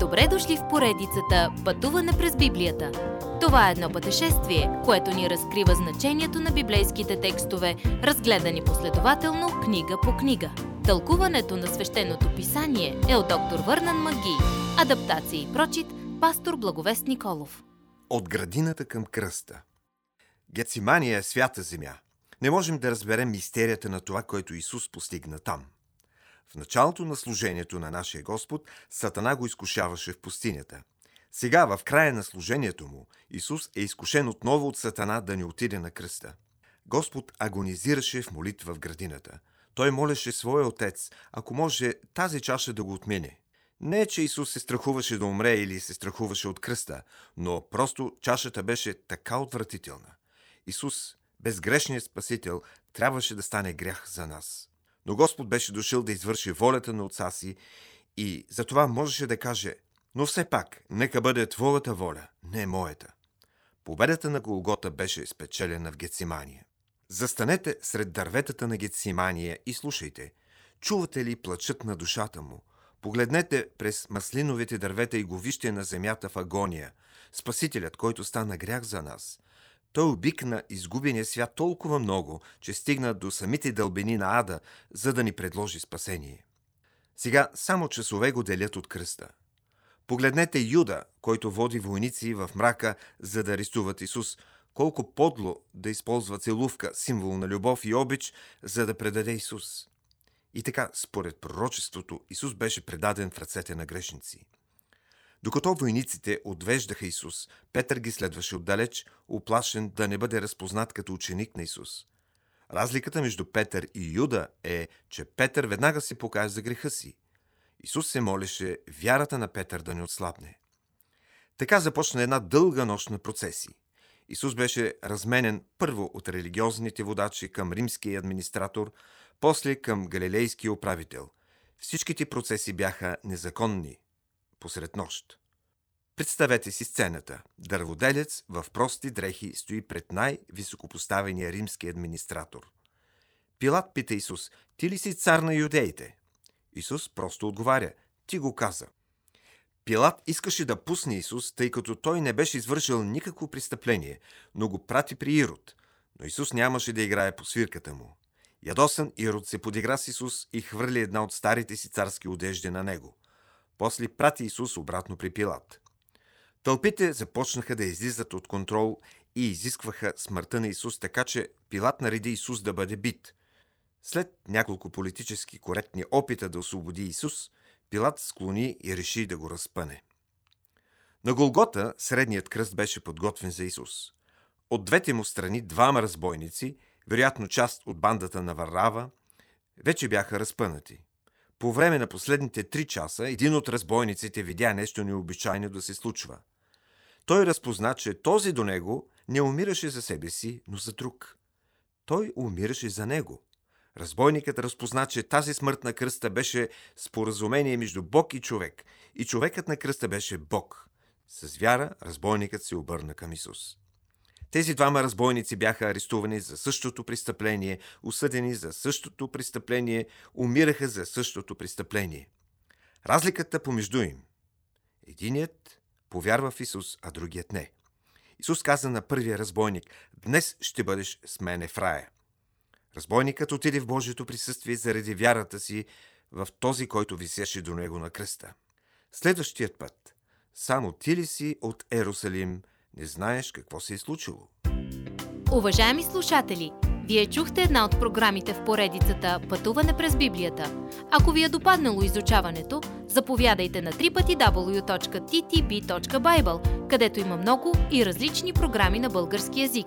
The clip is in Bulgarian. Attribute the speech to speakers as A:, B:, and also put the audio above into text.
A: Добре дошли в поредицата Пътуване през Библията. Това е едно пътешествие, което ни разкрива значението на библейските текстове, разгледани последователно книга по книга. Тълкуването на свещеното писание е от доктор Върнан Маги. Адаптация и прочит, пастор Благовест Николов.
B: От градината към кръста. Гецимания е свята земя. Не можем да разберем мистерията на това, което Исус постигна там – в началото на служението на нашия Господ, Сатана го изкушаваше в пустинята. Сега, в края на служението му, Исус е изкушен отново от Сатана да не отиде на кръста. Господ агонизираше в молитва в градината. Той молеше своя отец, ако може тази чаша да го отмине. Не, че Исус се страхуваше да умре или се страхуваше от кръста, но просто чашата беше така отвратителна. Исус, безгрешният Спасител, трябваше да стане грях за нас. Но Господ беше дошъл да извърши волята на отца си и затова можеше да каже, но все пак, нека бъде Твоята воля, не моята. Победата на Голгота беше спечелена в Гецимания. Застанете сред дърветата на Гецимания и слушайте. Чувате ли плачът на душата му? Погледнете през маслиновите дървета и го вижте на земята в агония. Спасителят, който стана грях за нас. Той обикна изгубения свят толкова много, че стигна до самите дълбини на ада, за да ни предложи спасение. Сега само часове го делят от кръста. Погледнете Юда, който води войници в мрака, за да арестуват Исус. Колко подло да използва целувка, символ на любов и обич, за да предаде Исус. И така, според пророчеството, Исус беше предаден в ръцете на грешници. Докато войниците отвеждаха Исус, Петър ги следваше отдалеч, оплашен да не бъде разпознат като ученик на Исус. Разликата между Петър и Юда е, че Петър веднага се покаже за греха си. Исус се молеше вярата на Петър да не отслабне. Така започна една дълга нощ на процеси. Исус беше разменен първо от религиозните водачи към римския администратор, после към галилейския управител. Всичките процеси бяха незаконни, посред нощ. Представете си сцената. Дърводелец в прости дрехи стои пред най-високопоставения римски администратор. Пилат пита Исус, ти ли си цар на юдеите? Исус просто отговаря, ти го каза. Пилат искаше да пусне Исус, тъй като той не беше извършил никакво престъпление, но го прати при Ирод. Но Исус нямаше да играе по свирката му. Ядосан Ирод се подигра с Исус и хвърли една от старите си царски одежди на него – после прати Исус обратно при Пилат. Тълпите започнаха да излизат от контрол и изискваха смъртта на Исус, така че Пилат нареди Исус да бъде бит. След няколко политически коректни опита да освободи Исус, Пилат склони и реши да го разпъне. На Голгота средният кръст беше подготвен за Исус. От двете му страни двама разбойници, вероятно част от бандата на Варава, вече бяха разпънати. По време на последните три часа един от разбойниците видя нещо необичайно да се случва. Той разпозна, че този до него не умираше за себе си, но за друг. Той умираше за него. Разбойникът разпозна, че тази смърт на кръста беше споразумение между Бог и човек, и човекът на кръста беше Бог. С вяра разбойникът се обърна към Исус. Тези двама разбойници бяха арестувани за същото престъпление, осъдени за същото престъпление, умираха за същото престъпление. Разликата помежду им. Единият повярва в Исус, а другият не. Исус каза на първия разбойник, днес ще бъдеш с мене в рая. Разбойникът отиде в Божието присъствие заради вярата си в този, който висеше до него на кръста. Следващият път. Само ти ли си от Ерусалим – не знаеш какво се е случило.
A: Уважаеми слушатели, вие чухте една от програмите в поредицата Пътуване през Библията. Ако ви е допаднало изучаването, заповядайте на www.ttb.bible, където има много и различни програми на български язик.